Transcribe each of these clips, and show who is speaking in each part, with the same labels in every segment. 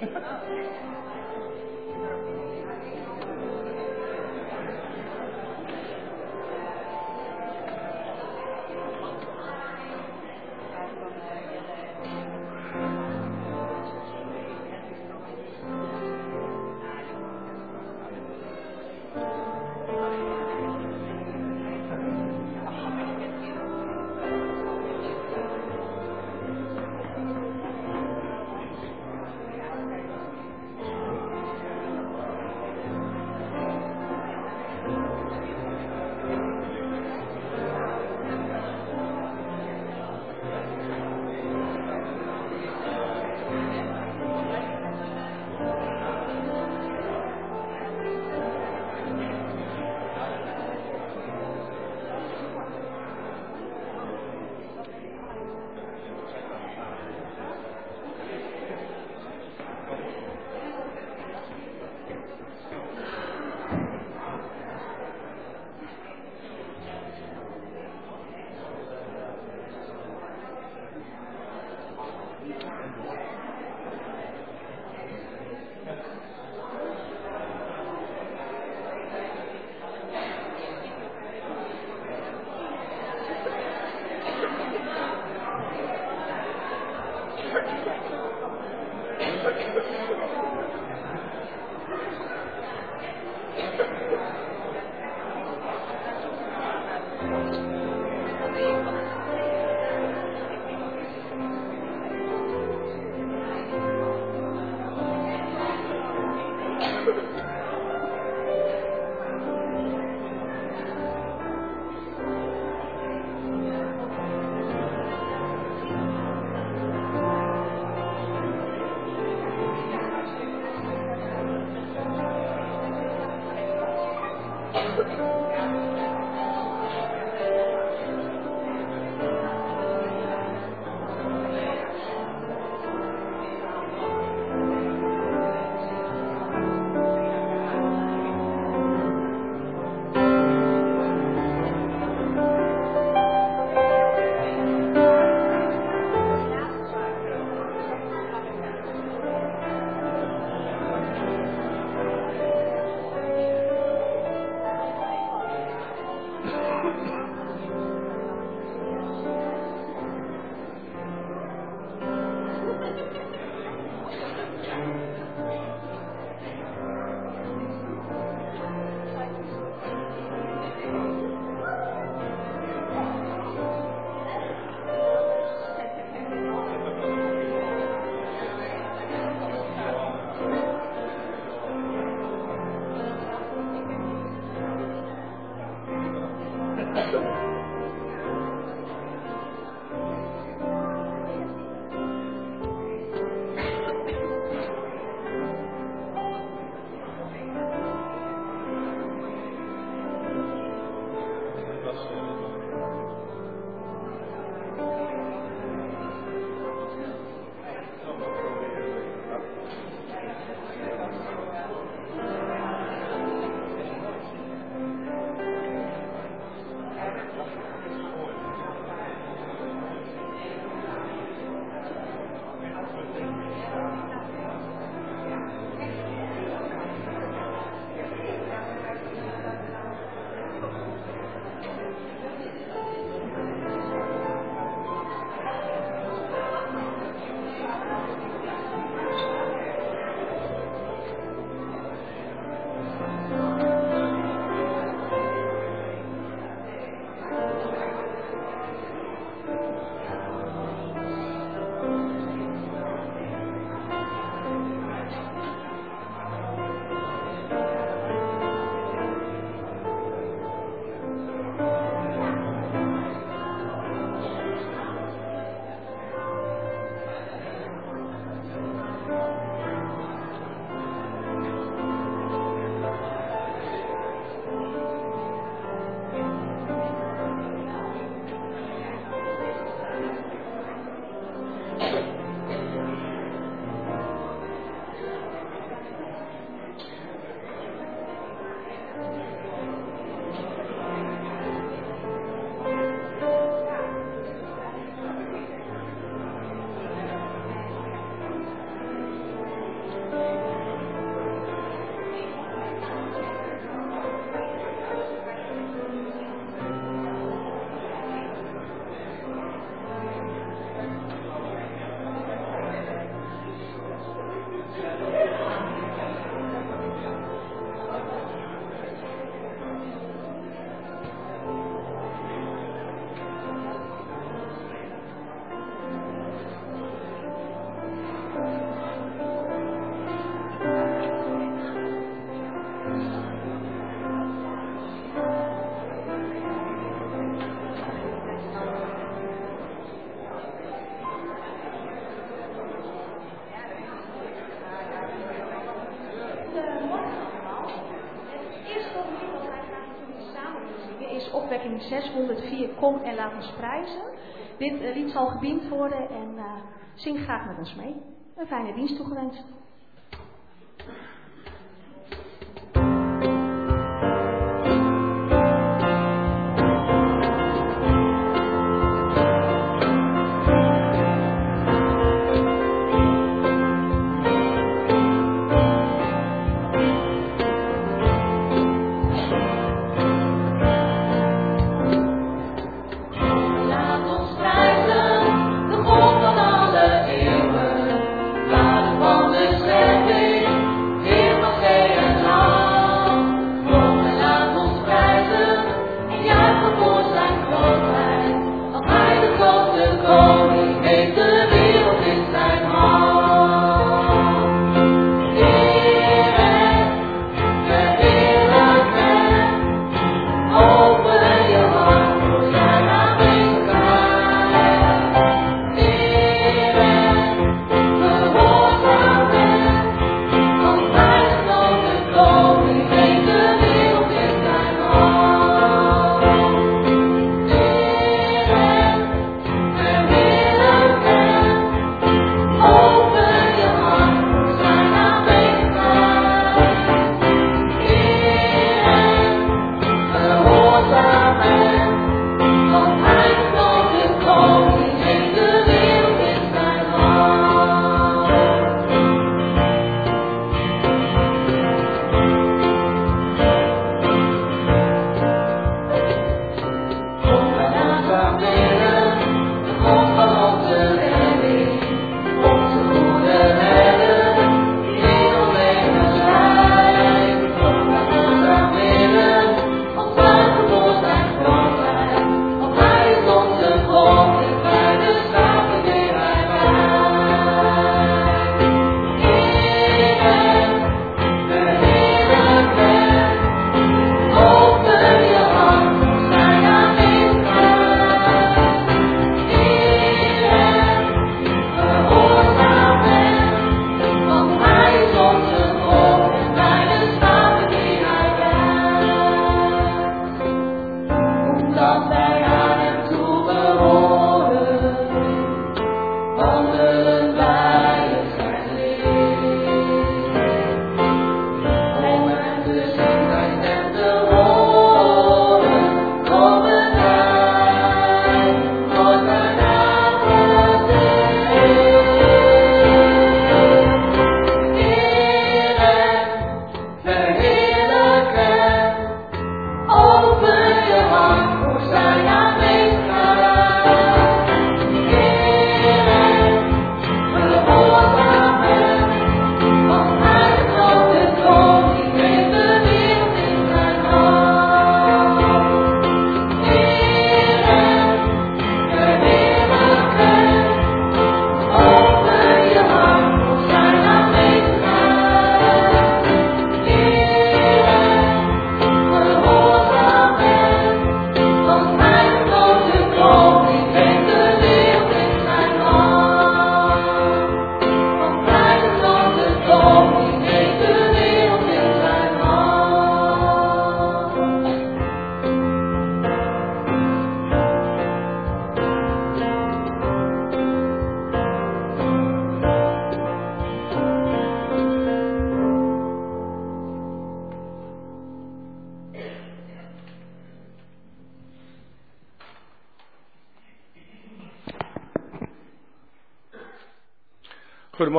Speaker 1: よろしくお願いします。Dit uh, lied zal gediend worden en uh, zing graag met ons mee. Een fijne dienst toegewenst.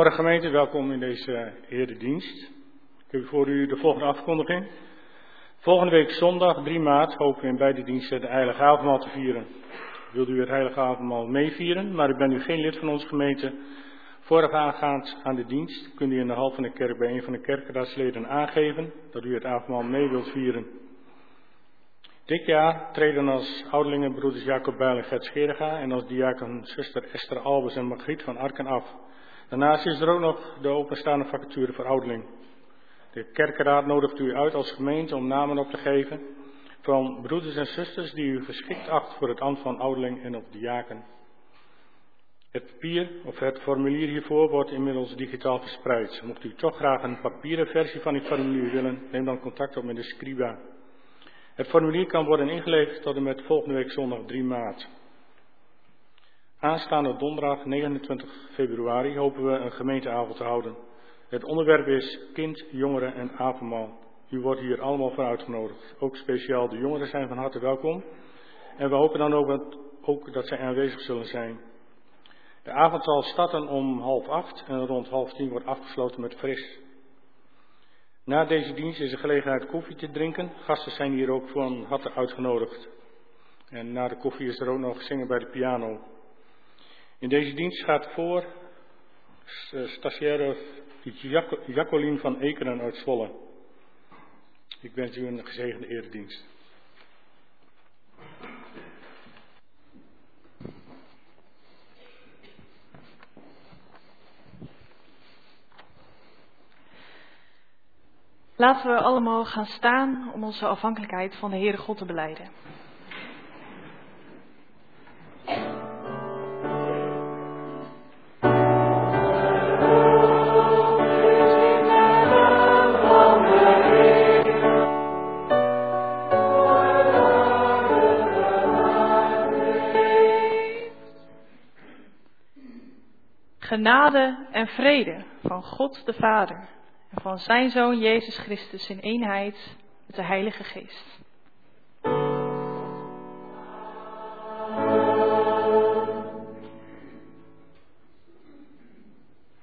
Speaker 2: Goedemorgen gemeente, welkom in deze eredienst. Ik heb voor u de volgende afkondiging. Volgende week zondag 3 maart hopen we in beide diensten de Heilige Avondmaal te vieren. Wilt u het Heilige Avondmaal meevieren, maar u bent nu geen lid van onze gemeente. Voorafgaand aan de dienst kunt u in de hal van de kerk bij een van de kerkraadsleden aangeven dat u het avondmaal mee wilt vieren. Dit jaar treden als ouderlingen broeders Jacob Bijl en Gert Scherega en als diaken zuster Esther Albers en Margriet van Arken af. Daarnaast is er ook nog de openstaande vacature voor ouderling. De kerkenraad nodigt u uit als gemeente om namen op te geven van broeders en zusters die u geschikt acht voor het ambt van ouderling en of diaken. Het papier of het formulier hiervoor wordt inmiddels digitaal verspreid. Mocht u toch graag een papieren versie van dit formulier willen, neem dan contact op met de scriba. Het formulier kan worden ingeleverd tot en met volgende week zondag 3 maart. Aanstaande donderdag 29 februari hopen we een gemeenteavond te houden. Het onderwerp is kind, jongeren en avondmaal. U wordt hier allemaal voor uitgenodigd. Ook speciaal de jongeren zijn van harte welkom. En we hopen dan ook dat, ook dat zij aanwezig zullen zijn. De avond zal starten om half acht en rond half tien wordt afgesloten met fris. Na deze dienst is er gelegenheid koffie te drinken. Gasten zijn hier ook van harte uitgenodigd. En na de koffie is er ook nog zingen bij de piano. In deze dienst gaat voor stagiaire Jacqueline van Ekeren uit Zwolle. Ik wens u een gezegende eredienst.
Speaker 3: Laten we allemaal gaan staan om onze afhankelijkheid van de Heere God te beleiden. Genade en vrede van God de Vader en van zijn Zoon Jezus Christus in eenheid met de Heilige Geest.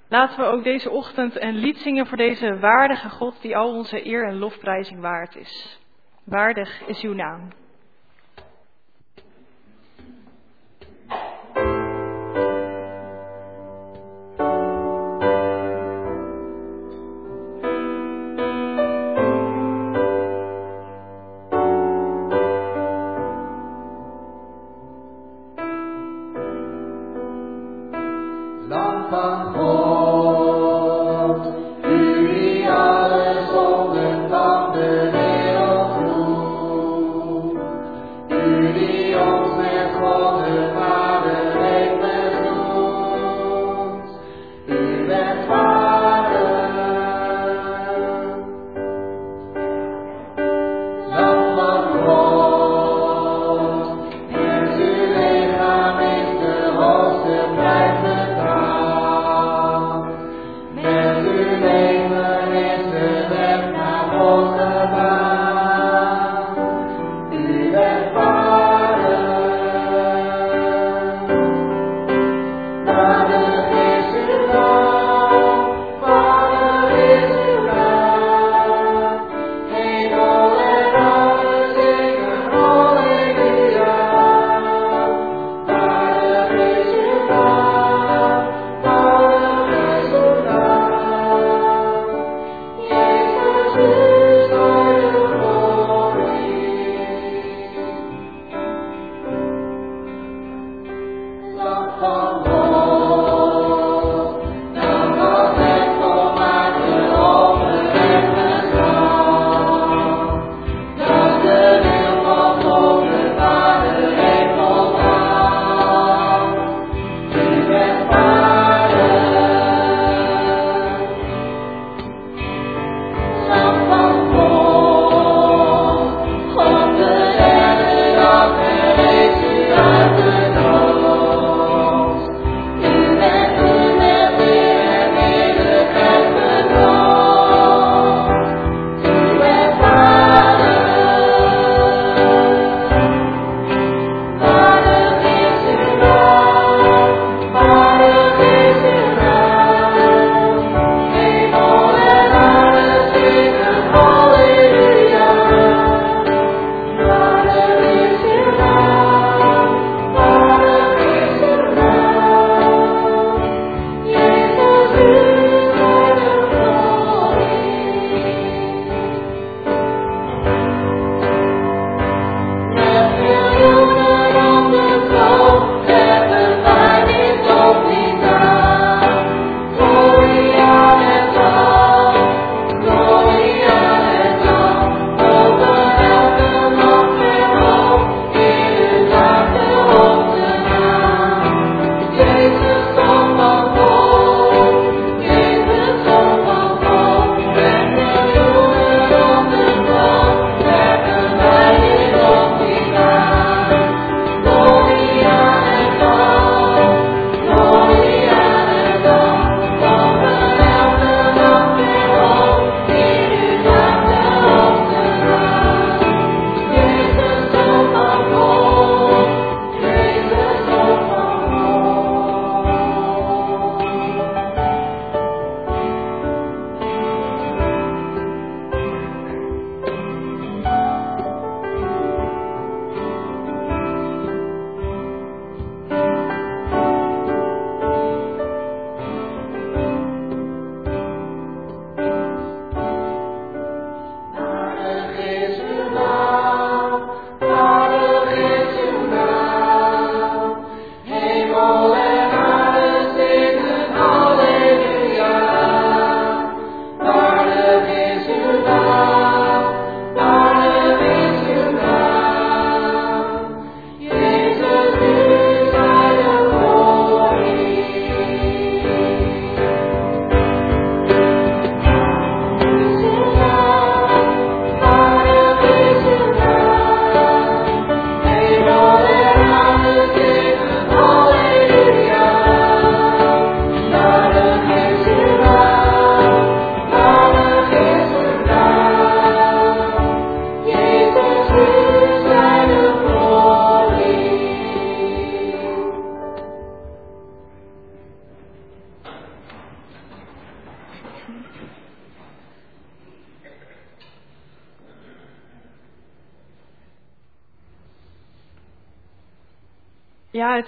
Speaker 3: Laten we ook deze ochtend een lied zingen voor deze waardige God die al onze eer en lofprijzing waard is. Waardig is uw naam.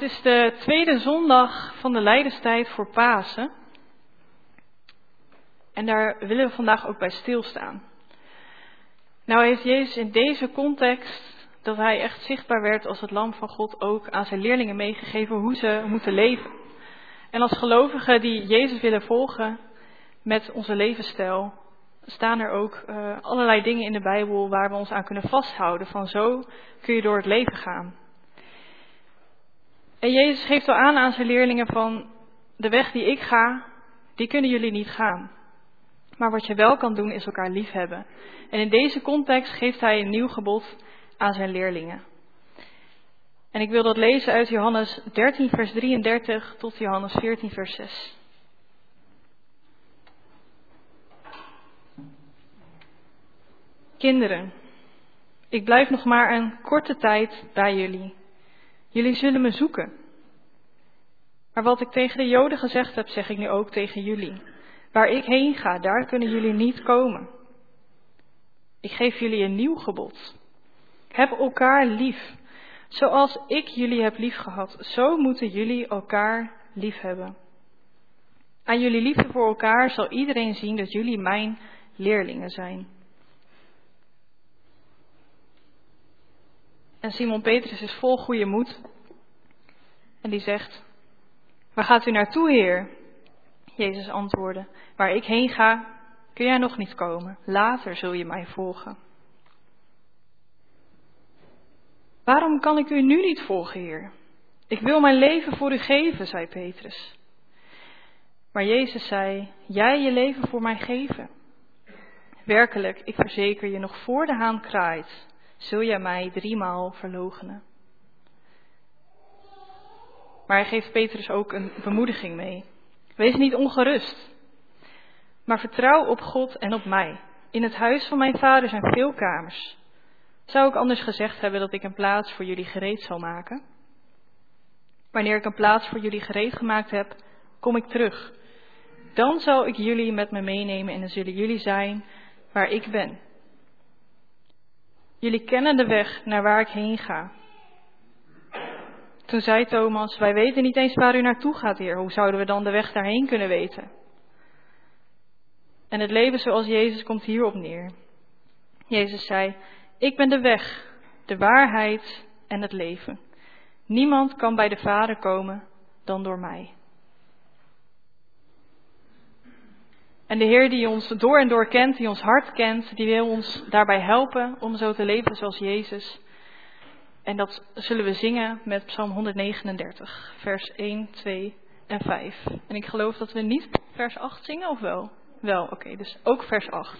Speaker 3: Het is de tweede zondag van de Leidenstijd voor Pasen. En daar willen we vandaag ook bij stilstaan. Nou heeft Jezus in deze context, dat hij echt zichtbaar werd als het lam van God, ook aan zijn leerlingen meegegeven hoe ze moeten leven. En als gelovigen die Jezus willen volgen met onze levensstijl, staan er ook uh, allerlei dingen in de Bijbel waar we ons aan kunnen vasthouden. Van zo kun je door het leven gaan. En Jezus geeft al aan aan zijn leerlingen van de weg die ik ga, die kunnen jullie niet gaan. Maar wat je wel kan doen is elkaar liefhebben. En in deze context geeft hij een nieuw gebod aan zijn leerlingen. En ik wil dat lezen uit Johannes 13, vers 33 tot Johannes 14, vers 6. Kinderen, ik blijf nog maar een korte tijd bij jullie. Jullie zullen me zoeken. Maar wat ik tegen de Joden gezegd heb, zeg ik nu ook tegen jullie. Waar ik heen ga, daar kunnen jullie niet komen. Ik geef jullie een nieuw gebod. Heb elkaar lief. Zoals ik jullie heb lief gehad, zo moeten jullie elkaar lief hebben. Aan jullie liefde voor elkaar zal iedereen zien dat jullie mijn leerlingen zijn. En Simon Petrus is vol goede moed. En die zegt: Waar gaat u naartoe, Heer? Jezus antwoordde: Waar ik heen ga, kun jij nog niet komen. Later zul je mij volgen. Waarom kan ik u nu niet volgen, Heer? Ik wil mijn leven voor u geven, zei Petrus. Maar Jezus zei: Jij je leven voor mij geven. Werkelijk, ik verzeker je, nog voor de haan kraait, zul jij mij driemaal verloochenen. Maar hij geeft Petrus ook een bemoediging mee. Wees niet ongerust, maar vertrouw op God en op mij. In het huis van mijn vader zijn veel kamers. Zou ik anders gezegd hebben dat ik een plaats voor jullie gereed zal maken? Wanneer ik een plaats voor jullie gereed gemaakt heb, kom ik terug. Dan zal ik jullie met me meenemen en dan zullen jullie zijn waar ik ben. Jullie kennen de weg naar waar ik heen ga. Toen zei Thomas, wij weten niet eens waar u naartoe gaat, Heer. Hoe zouden we dan de weg daarheen kunnen weten? En het leven zoals Jezus komt hierop neer. Jezus zei, ik ben de weg, de waarheid en het leven. Niemand kan bij de Vader komen dan door mij. En de Heer die ons door en door kent, die ons hart kent, die wil ons daarbij helpen om zo te leven zoals Jezus. En dat zullen we zingen met Psalm 139, vers 1, 2 en 5. En ik geloof dat we niet vers 8 zingen, of wel? Wel, oké, dus ook vers 8.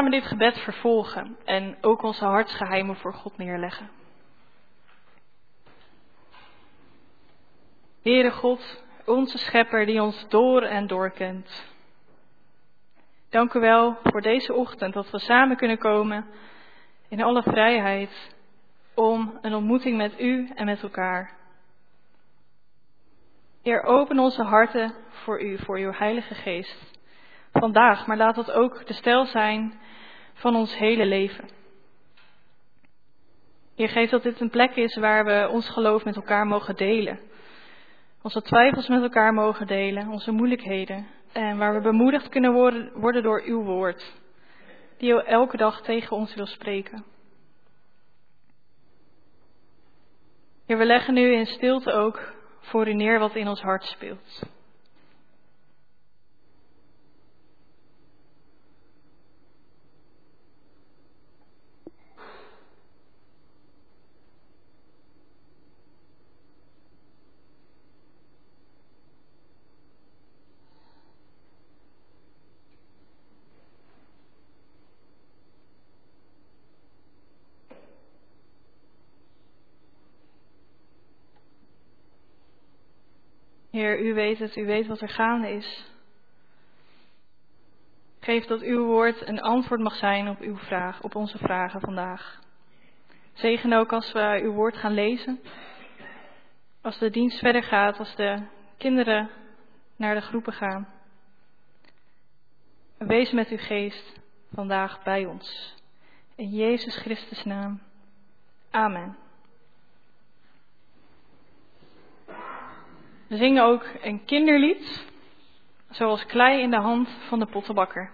Speaker 1: Samen dit gebed vervolgen en ook onze hartsgeheimen voor God neerleggen. Heere God, onze schepper die ons door en door kent. Dank u wel voor deze ochtend dat we samen kunnen komen in alle vrijheid om een ontmoeting met u en met elkaar. Heer, open onze harten voor u, voor uw Heilige Geest. Vandaag, maar laat dat ook de stijl zijn van ons hele leven. Heer, geef dat dit een plek is waar we ons geloof met elkaar mogen delen. Onze twijfels met elkaar mogen delen, onze moeilijkheden. En waar we bemoedigd kunnen worden, worden door uw woord, die elke dag tegen ons wil spreken. Heer, we leggen nu in stilte ook voor u neer wat in ons hart speelt. U weet het, u weet wat er gaande is. Geef dat uw woord een antwoord mag zijn op uw vraag, op onze vragen vandaag. Zegen ook als we uw woord gaan lezen. Als de dienst verder gaat, als de kinderen naar de groepen gaan. Wees met uw geest vandaag bij ons. In Jezus Christus naam. Amen. We zingen ook een kinderlied, zoals klei in de hand van de pottenbakker.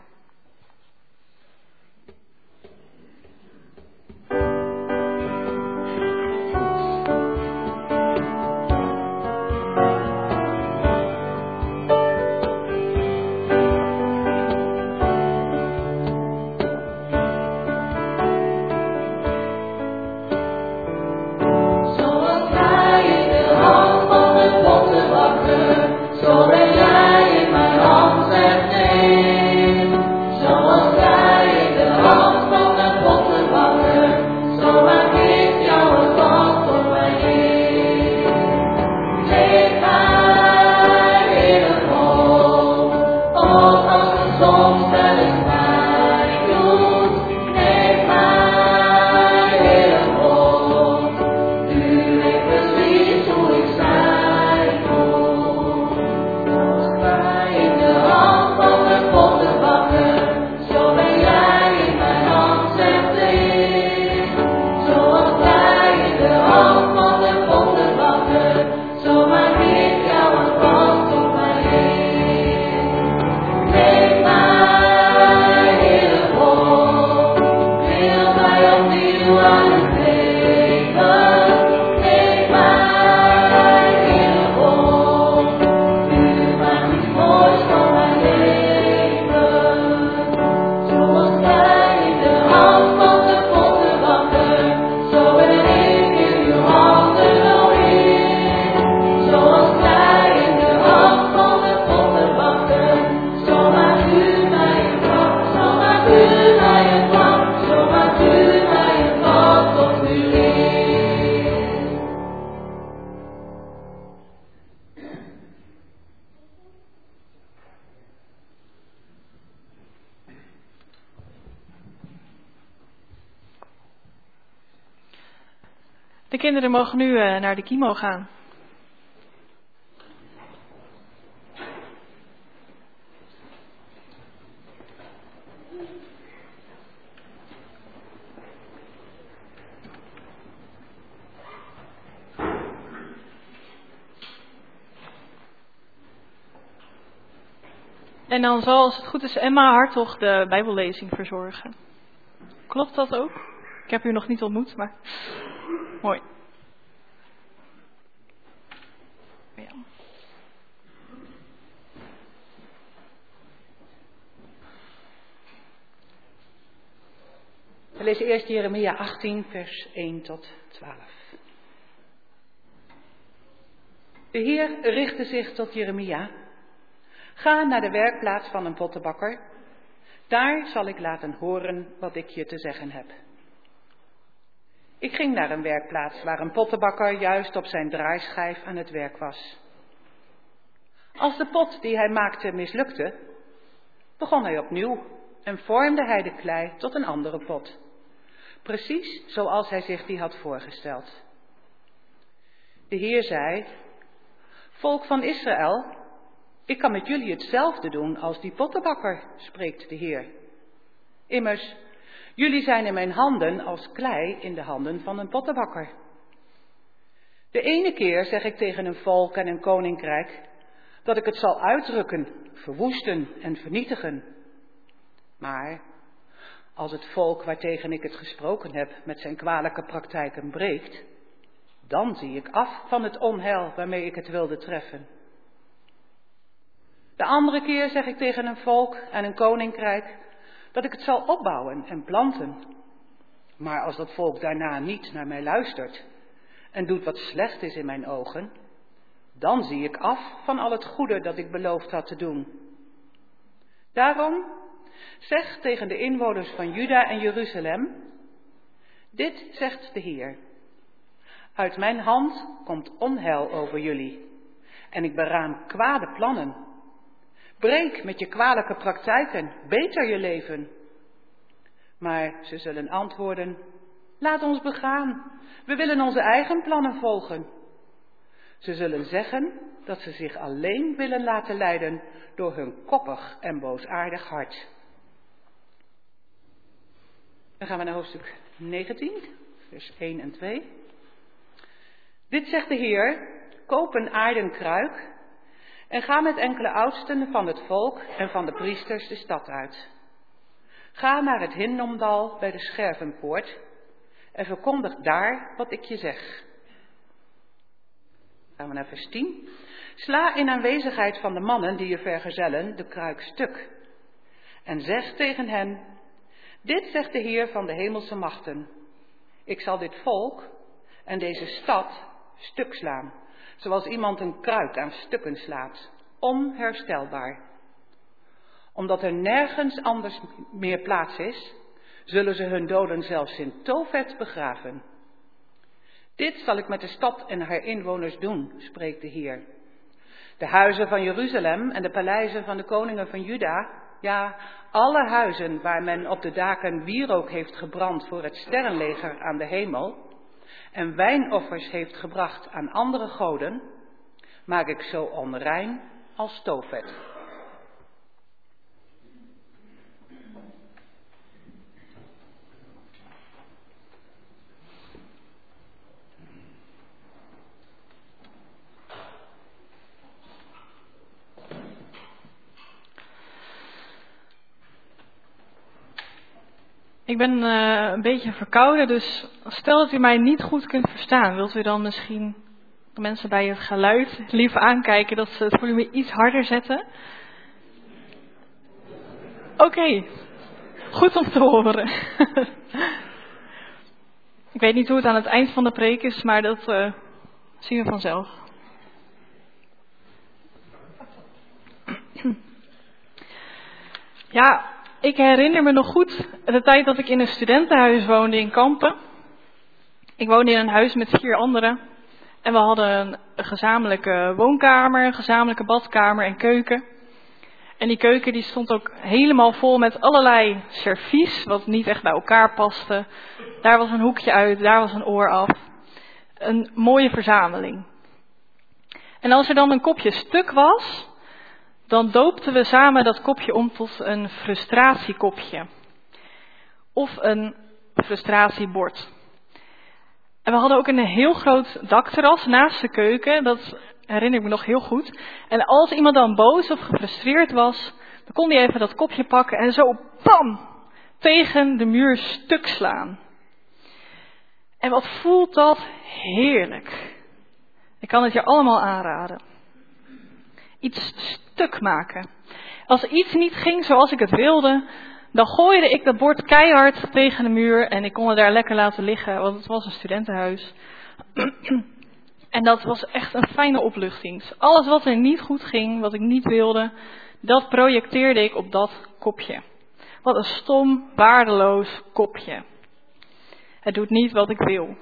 Speaker 1: De kinderen mogen nu uh, naar de kimo gaan. En dan zal, als het goed is, Emma Hartog de Bijbellezing verzorgen. Klopt dat ook? Ik heb u nog niet ontmoet, maar. Mooi.
Speaker 4: We lezen eerst Jeremia 18, vers 1 tot 12. De Heer richtte zich tot Jeremia. Ga naar de werkplaats van een pottenbakker. Daar zal ik laten horen wat ik je te zeggen heb. Ik ging naar een werkplaats waar een pottenbakker juist op zijn draaischijf aan het werk was. Als de pot die hij maakte mislukte, begon hij opnieuw en vormde hij de klei tot een andere pot. Precies zoals hij zich die had voorgesteld. De Heer zei, Volk van Israël, ik kan met jullie hetzelfde doen als die pottenbakker, spreekt de Heer. Immers, jullie zijn in mijn handen als klei in de handen van een pottenbakker. De ene keer zeg ik tegen een volk en een koninkrijk dat ik het zal uitdrukken, verwoesten en vernietigen. Maar als het volk waartegen ik het gesproken heb met zijn kwalijke praktijken breekt, dan zie ik af van het onheil waarmee ik het wilde treffen. De andere keer zeg ik tegen een volk en een koninkrijk dat ik het zal opbouwen en planten. Maar als dat volk daarna niet naar mij luistert en doet wat slecht is in mijn ogen, dan zie ik af van al het goede dat ik beloofd had te doen. Daarom zeg tegen de inwoners van Juda en Jeruzalem, dit zegt de Heer. Uit mijn hand komt onheil over jullie en ik beraam kwade plannen. Breek met je kwalijke praktijken, beter je leven. Maar ze zullen antwoorden, laat ons begaan, we willen onze eigen plannen volgen. Ze zullen zeggen dat ze zich alleen willen laten leiden door hun koppig en boosaardig hart. Dan gaan we naar hoofdstuk 19, vers 1 en 2. Dit zegt de Heer, koop een aarden kruik en ga met enkele oudsten van het volk en van de priesters de stad uit. Ga naar het Hinnomdal bij de Schervenpoort en verkondig daar wat ik je zeg. Gaan we naar vers 10. Sla in aanwezigheid van de mannen die je vergezellen de kruik stuk. En zeg tegen hen, dit zegt de Heer van de hemelse machten. Ik zal dit volk en deze stad stuk slaan, zoals iemand een kruik aan stukken slaat, onherstelbaar. Omdat er nergens anders meer plaats is, zullen ze hun doden zelfs in Tofet begraven. Dit zal ik met de stad en haar inwoners doen, spreekt de Heer. De huizen van Jeruzalem en de paleizen van de koningen van Juda, ja, alle huizen waar men op de daken wierook heeft gebrand voor het sterrenleger aan de hemel en wijnoffers heeft gebracht aan andere goden, maak ik zo onrein als stoofvet.
Speaker 3: Ik ben uh, een beetje verkouden, dus stel dat u mij niet goed kunt verstaan, wilt u dan misschien de mensen bij het geluid liever aankijken dat ze het volume iets harder zetten? Oké, goed om te horen. Ik weet niet hoe het aan het eind van de preek is, maar dat uh, zien we vanzelf. Ja, ik herinner me nog goed de tijd dat ik in een studentenhuis woonde in Kampen. Ik woonde in een huis met vier anderen. En we hadden een gezamenlijke woonkamer, een gezamenlijke badkamer en keuken. En die keuken die stond ook helemaal vol met allerlei servies, wat niet echt bij elkaar paste. Daar was een hoekje uit, daar was een oor af. Een mooie verzameling. En als er dan een kopje stuk was, dan doopten we samen dat kopje om tot een frustratiekopje. Of een frustratiebord. En we hadden ook een heel groot dakterras naast de keuken, dat herinner ik me nog heel goed. En als iemand dan boos of gefrustreerd was, dan kon hij even dat kopje pakken en zo, bam, tegen de muur stuk slaan. En wat voelt dat heerlijk. Ik kan het je allemaal aanraden. Iets stuk maken. Als iets niet ging zoals ik het wilde, dan gooide ik dat bord keihard tegen de muur en ik kon het daar lekker laten liggen, want het was een studentenhuis. En dat was echt een fijne opluchting. Alles wat er niet goed ging, wat ik niet wilde, dat projecteerde ik op dat kopje. Wat een stom, waardeloos kopje. Het doet niet wat ik wil.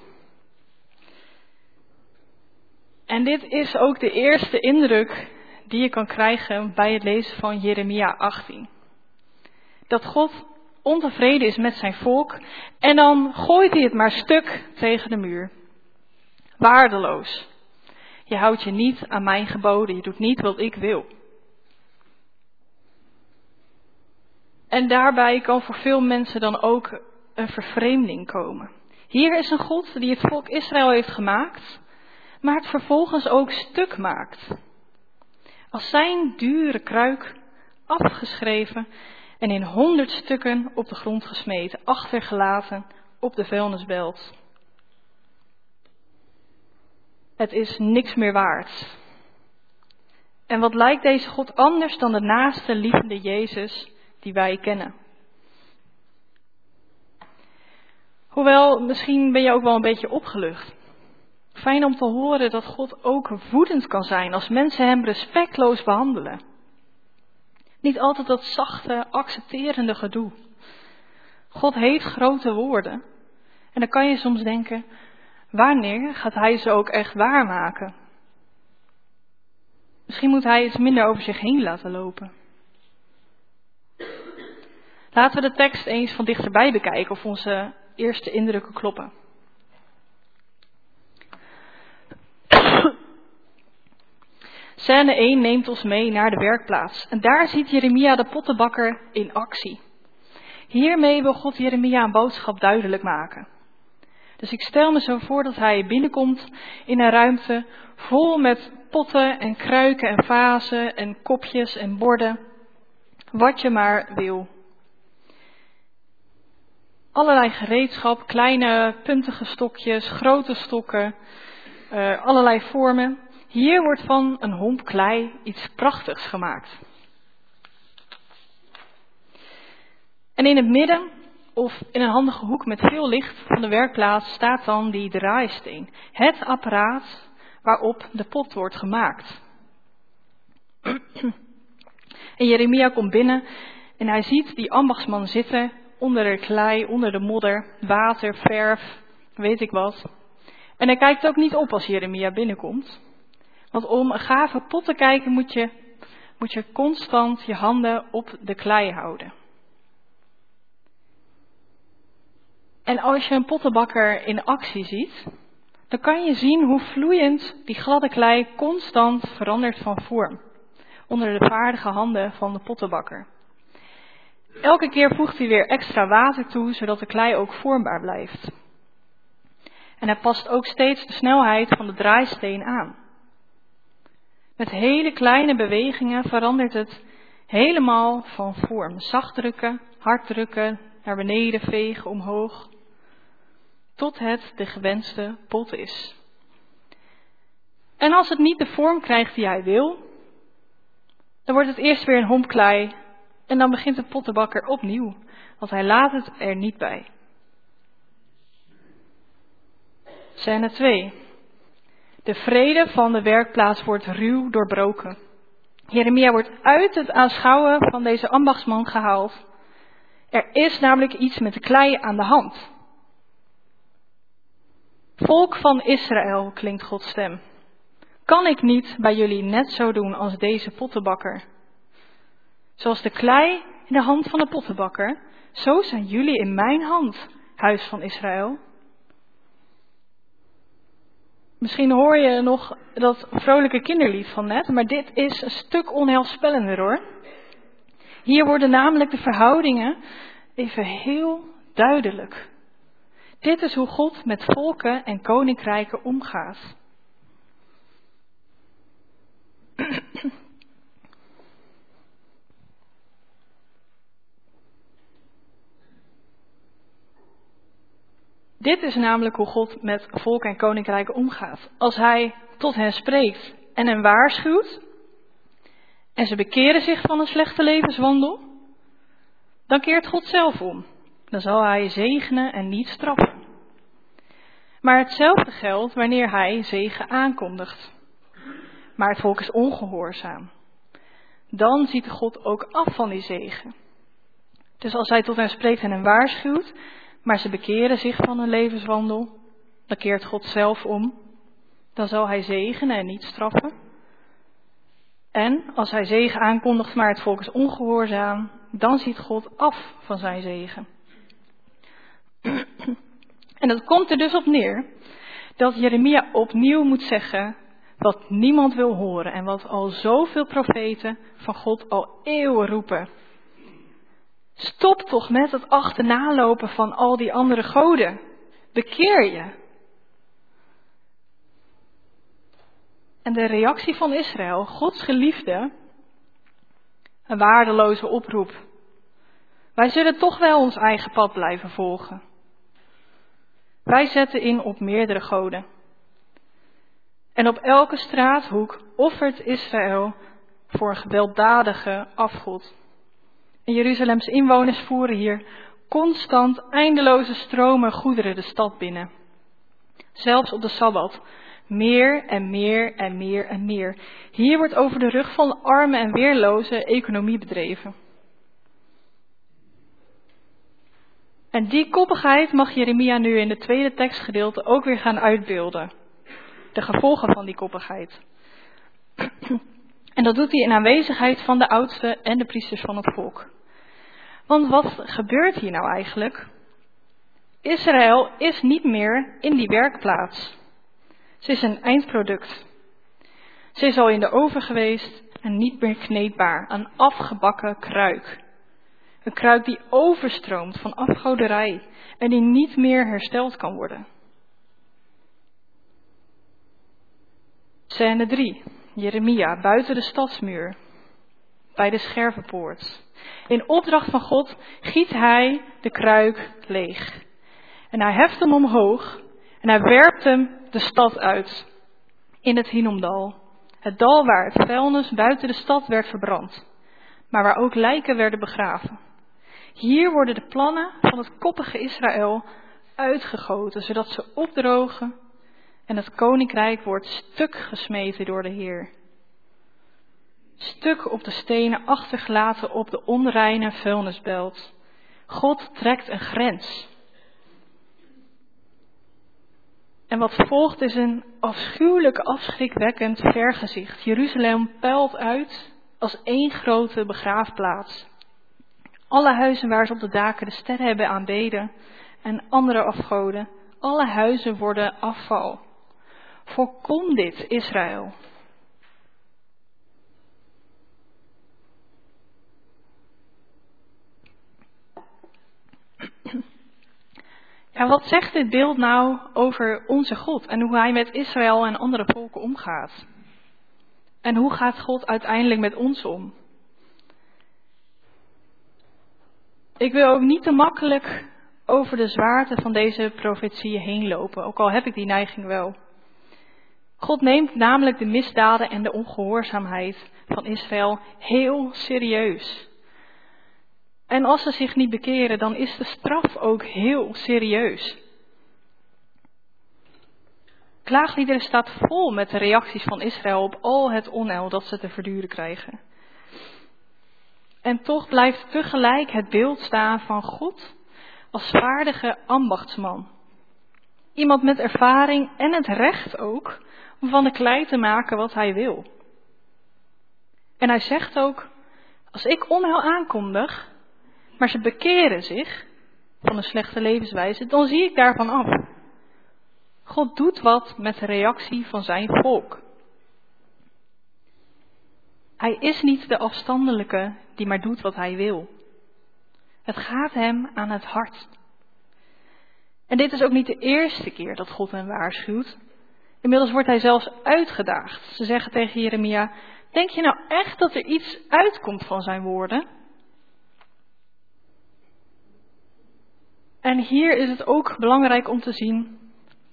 Speaker 3: En dit is ook de eerste indruk die je kan krijgen bij het lezen van Jeremia 18. Dat God ontevreden is met zijn volk en dan gooit hij het maar stuk tegen de muur. Waardeloos. Je houdt je niet aan mijn geboden, je doet niet wat ik wil. En daarbij kan voor veel mensen dan ook een vervreemding komen. Hier is een God die het volk Israël heeft gemaakt, maar het vervolgens ook stuk maakt. Als zijn dure kruik afgeschreven en in honderd stukken op de grond gesmeten, achtergelaten op de vuilnisbelt. Het is niks meer waard. En wat lijkt deze God anders dan de naaste liefde Jezus die wij kennen? Hoewel, misschien ben je ook wel een beetje opgelucht. Fijn om te horen dat God ook woedend kan zijn als mensen hem respectloos behandelen. Niet altijd dat zachte, accepterende gedoe. God heeft grote woorden. En dan kan je soms denken, wanneer gaat hij ze ook echt waarmaken? Misschien moet hij iets minder over zich heen laten lopen. Laten we de tekst eens van dichterbij bekijken of onze eerste indrukken kloppen. Scène 1 neemt ons mee naar de werkplaats. En daar ziet Jeremia de pottenbakker in actie. Hiermee wil God Jeremia een boodschap duidelijk maken. Dus ik stel me zo voor dat hij binnenkomt in een ruimte vol met potten en kruiken en vazen en kopjes en borden. Wat je maar wil. Allerlei gereedschap, kleine puntige stokjes, grote stokken, uh, allerlei vormen. Hier wordt van een homp klei iets prachtigs gemaakt. En in het midden, of in een handige hoek met veel licht van de werkplaats, staat dan die draaisteen. Het apparaat waarop de pot wordt gemaakt. En Jeremia komt binnen en hij ziet die ambachtsman zitten onder de klei, onder de modder, water, verf, weet ik wat. En hij kijkt ook niet op als Jeremia binnenkomt. Want om een gave pot te kijken moet je, moet je constant je handen op de klei houden. En als je een pottenbakker in actie ziet, dan kan je zien hoe vloeiend die gladde klei constant verandert van vorm. Onder de vaardige handen van de pottenbakker. Elke keer voegt hij weer extra water toe, zodat de klei ook vormbaar blijft. En hij past ook steeds de snelheid van de draaisteen aan. Met hele kleine bewegingen verandert het helemaal van vorm. Zacht drukken, hard drukken, naar beneden vegen, omhoog. Tot het de gewenste pot is. En als het niet de vorm krijgt die hij wil, dan wordt het eerst weer een homp klei en dan begint de pottenbakker opnieuw, want hij laat het er niet bij. Scène 2. De vrede van de werkplaats wordt ruw doorbroken. Jeremia wordt uit het aanschouwen van deze ambachtsman gehaald. Er is namelijk iets met de klei aan de hand. Volk van Israël, klinkt Gods stem. Kan ik niet bij jullie net zo doen als deze pottenbakker? Zoals de klei in de hand van de pottenbakker, zo zijn jullie in mijn hand, huis van Israël. Misschien hoor je nog dat vrolijke kinderlied van net, maar dit is een stuk onheilspellender hoor. Hier worden namelijk de verhoudingen even heel duidelijk. Dit is hoe God met volken en koninkrijken omgaat. Dit is namelijk hoe God met volk en koninkrijken omgaat. Als hij tot hen spreekt en hen waarschuwt, en ze bekeren zich van een slechte levenswandel, dan keert God zelf om. Dan zal hij zegenen en niet straffen. Maar hetzelfde geldt wanneer hij zegen aankondigt. Maar het volk is ongehoorzaam. Dan ziet God ook af van die zegen. Dus als hij tot hen spreekt en hen waarschuwt, maar ze bekeren zich van hun levenswandel, dan keert God zelf om. Dan zal hij zegenen en niet straffen. En als hij zegen aankondigt, maar het volk is ongehoorzaam, dan ziet God af van zijn zegen. En dat komt er dus op neer dat Jeremia opnieuw moet zeggen wat niemand wil horen en wat al zoveel profeten van God al eeuwen roepen. Stop toch met het achterna van al die andere goden. Bekeer je. En de reactie van Israël, Gods geliefde, een waardeloze oproep. Wij zullen toch wel ons eigen pad blijven volgen. Wij zetten in op meerdere goden. En op elke straathoek offert Israël voor een gewelddadige afgod. En Jeruzalems inwoners voeren hier constant eindeloze stromen goederen de stad binnen. Zelfs op de Sabbat. Meer en meer en meer en meer. Hier wordt over de rug van arme en weerloze economie bedreven. En die koppigheid mag Jeremia nu in het tweede tekstgedeelte ook weer gaan uitbeelden. De gevolgen van die koppigheid. En dat doet hij in aanwezigheid van de oudste en de priesters van het volk. Want wat gebeurt hier nou eigenlijk? Israël is niet meer in die werkplaats. Ze is een eindproduct. Ze is al in de oven geweest en niet meer kneedbaar, een afgebakken kruik. Een kruik die overstroomt van afgoderij en die niet meer hersteld kan worden. Scène 3. Jeremia buiten de stadsmuur. Bij de schervenpoort. In opdracht van God giet hij de kruik leeg. En hij heft hem omhoog en hij werpt hem de stad uit. In het Hinomdal. Het dal waar het vuilnis buiten de stad werd verbrand. Maar waar ook lijken werden begraven. Hier worden de plannen van het koppige Israël uitgegoten, zodat ze opdrogen en het koninkrijk wordt stuk gesmeten door de Heer. Stuk op de stenen achtergelaten op de onreine vuilnisbelt. God trekt een grens. En wat volgt is een afschuwelijk afschrikwekkend vergezicht. Jeruzalem puilt uit als één grote begraafplaats. Alle huizen waar ze op de daken de sterren hebben aanbeden en andere afgoden, alle huizen worden afval. Voorkom dit, Israël. Ja, wat zegt dit beeld nou over onze God en hoe hij met Israël en andere volken omgaat? En hoe gaat God uiteindelijk met ons om? Ik wil ook niet te makkelijk over de zwaarte van deze profetieën heen lopen, ook al heb ik die neiging wel. God neemt namelijk de misdaden en de ongehoorzaamheid van Israël heel serieus. En als ze zich niet bekeren, dan is de straf ook heel serieus. Klaagliederen staat vol met de reacties van Israël op al het onheil dat ze te verduren krijgen. En toch blijft tegelijk het beeld staan van God als vaardige ambachtsman. Iemand met ervaring en het recht ook om van de klei te maken wat hij wil. En hij zegt ook, als ik onheil aankondig, maar ze bekeren zich van een slechte levenswijze, dan zie ik daarvan af. God doet wat met de reactie van zijn volk. Hij is niet de afstandelijke die maar doet wat hij wil. Het gaat hem aan het hart. En dit is ook niet de eerste keer dat God hem waarschuwt. Inmiddels wordt hij zelfs uitgedaagd. Ze zeggen tegen Jeremia: Denk je nou echt dat er iets uitkomt van zijn woorden? En hier is het ook belangrijk om te zien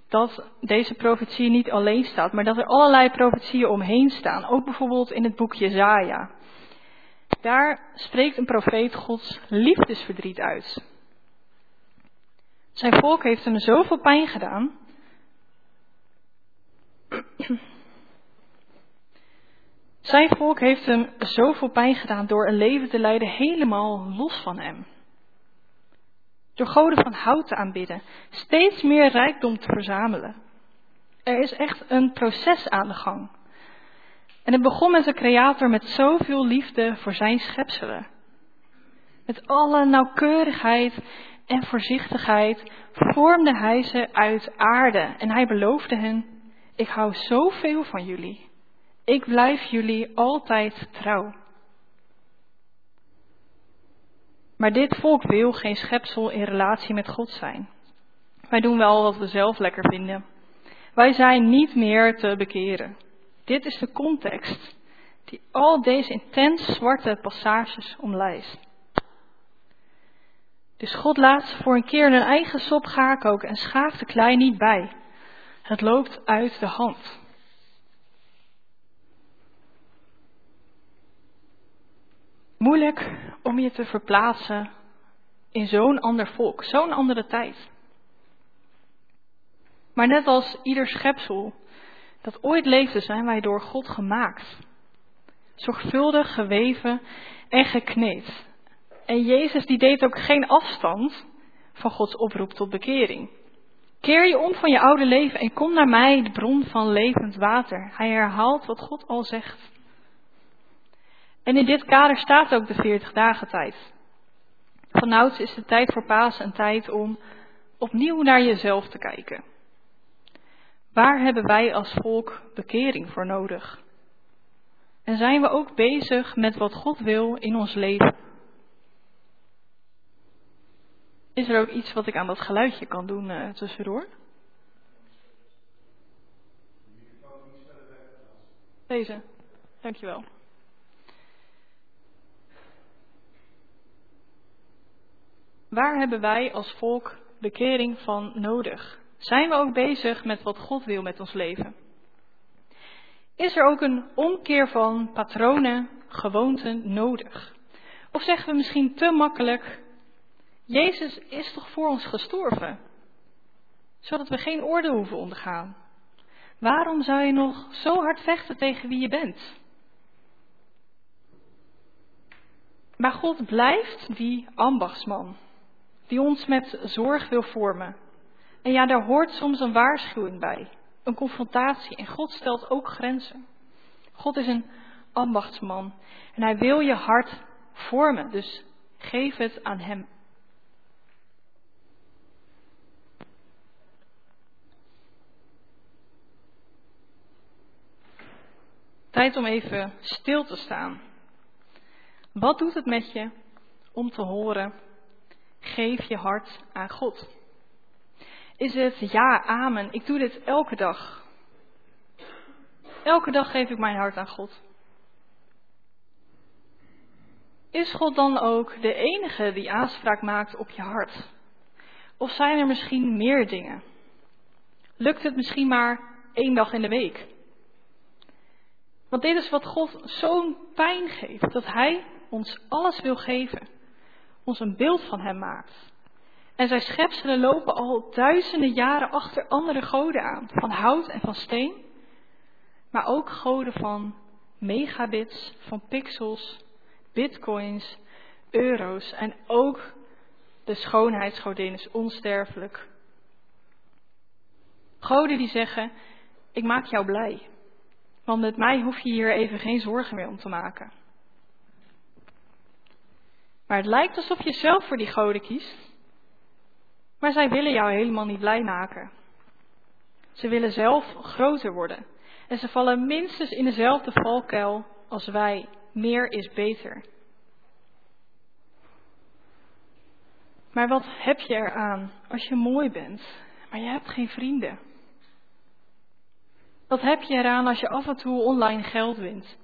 Speaker 3: dat deze profetie niet alleen staat, maar dat er allerlei profetieën omheen staan. Ook bijvoorbeeld in het boek Jezaja. Daar spreekt een profeet Gods liefdesverdriet uit. Zijn volk heeft hem zoveel pijn gedaan. Zijn volk heeft hem zoveel pijn gedaan door een leven te leiden helemaal los van hem. door goden van hout te aanbidden, steeds meer rijkdom te verzamelen. Er is echt een proces aan de gang. En het begon met een creator met zoveel liefde voor zijn schepselen. Met alle nauwkeurigheid en voorzichtigheid vormde hij ze uit aarde en hij beloofde hen, ik hou zoveel van jullie. Ik blijf jullie altijd trouw. Maar dit volk wil geen schepsel in relatie met God zijn. Wij doen wel wat we zelf lekker vinden. Wij zijn niet meer te bekeren. Dit is de context die al deze intens zwarte passages omlijst. Dus God laat ze voor een keer hun eigen sop gaar koken en schaaft de klei niet bij. Het loopt uit de hand. Moeilijk om je te verplaatsen in zo'n ander volk, zo'n andere tijd. Maar net als ieder schepsel dat ooit leefde, zijn wij door God gemaakt. Zorgvuldig geweven en gekneed. En Jezus die deed ook geen afstand van Gods oproep tot bekering. Keer je om van je oude leven en kom naar mij, de bron van levend water. Hij herhaalt wat God al zegt. En in dit kader staat ook de 40 dagen tijd. Vanouds is de tijd voor Pasen een tijd om opnieuw naar jezelf te kijken. Waar hebben wij als volk bekering voor nodig? En zijn we ook bezig met wat God wil in ons leven? Is er ook iets wat ik aan dat geluidje kan doen uh, tussendoor? Deze, dankjewel. Waar hebben wij als volk bekering van nodig? Zijn we ook bezig met wat God wil met ons leven? Is er ook een omkeer van patronen, gewoonten nodig? Of zeggen we misschien te makkelijk: Jezus is toch voor ons gestorven, zodat we geen oordeel hoeven ondergaan? Waarom zou je nog zo hard vechten tegen wie je bent? Maar God blijft die ambachtsman, die ons met zorg wil vormen, en ja, daar hoort soms een waarschuwing bij, een confrontatie. En God stelt ook grenzen. God is een ambachtsman en hij wil je hart vormen, dus geef het aan hem. Tijd om even stil te staan. Wat doet het met je om te horen, geef je hart aan God? is het ja, amen. Ik doe dit elke dag. Elke dag geef ik mijn hart aan God. Is God dan ook de enige die aanspraak maakt op je hart? Of zijn er misschien meer dingen? Lukt het misschien maar één dag in de week? Want dit is wat God zo'n pijn geeft, dat Hij ons alles wil geven, ons een beeld van Hem maakt. En zijn schepselen lopen al duizenden jaren achter andere goden aan, van hout en van steen. Maar ook goden van megabits, van pixels, bitcoins, euro's en ook de schoonheidsgodin is onsterfelijk. Goden die zeggen, ik maak jou blij, want met mij hoef je hier even geen zorgen meer om te maken. Maar het lijkt alsof je zelf voor die goden kiest maar zij willen jou helemaal niet blij maken. Ze willen zelf groter worden. En ze vallen minstens in dezelfde valkuil als wij. Meer is beter. Maar wat heb je eraan als je mooi bent, maar je hebt geen vrienden? Wat heb je eraan als je af en toe online geld wint,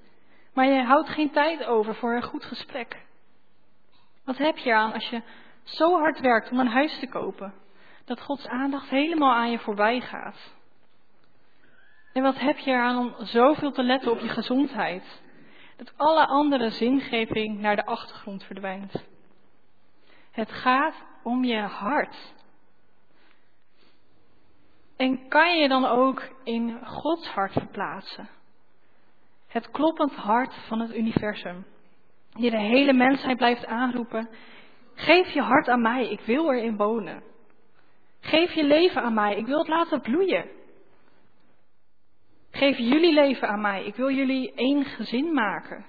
Speaker 3: maar je houdt geen tijd over voor een goed gesprek? Wat heb je eraan als je zo hard werkt om een huis te kopen, dat Gods aandacht helemaal aan je voorbij gaat. En wat heb je eraan om zoveel te letten op je gezondheid, dat alle andere zingeving naar de achtergrond verdwijnt. Het gaat om je hart. En kan je dan ook in Gods hart verplaatsen? Het kloppend hart van het universum, die de hele mensheid blijft aanroepen Geef je hart aan mij, ik wil erin wonen. Geef je leven aan mij, ik wil het laten bloeien. Geef jullie leven aan mij, ik wil jullie één gezin maken.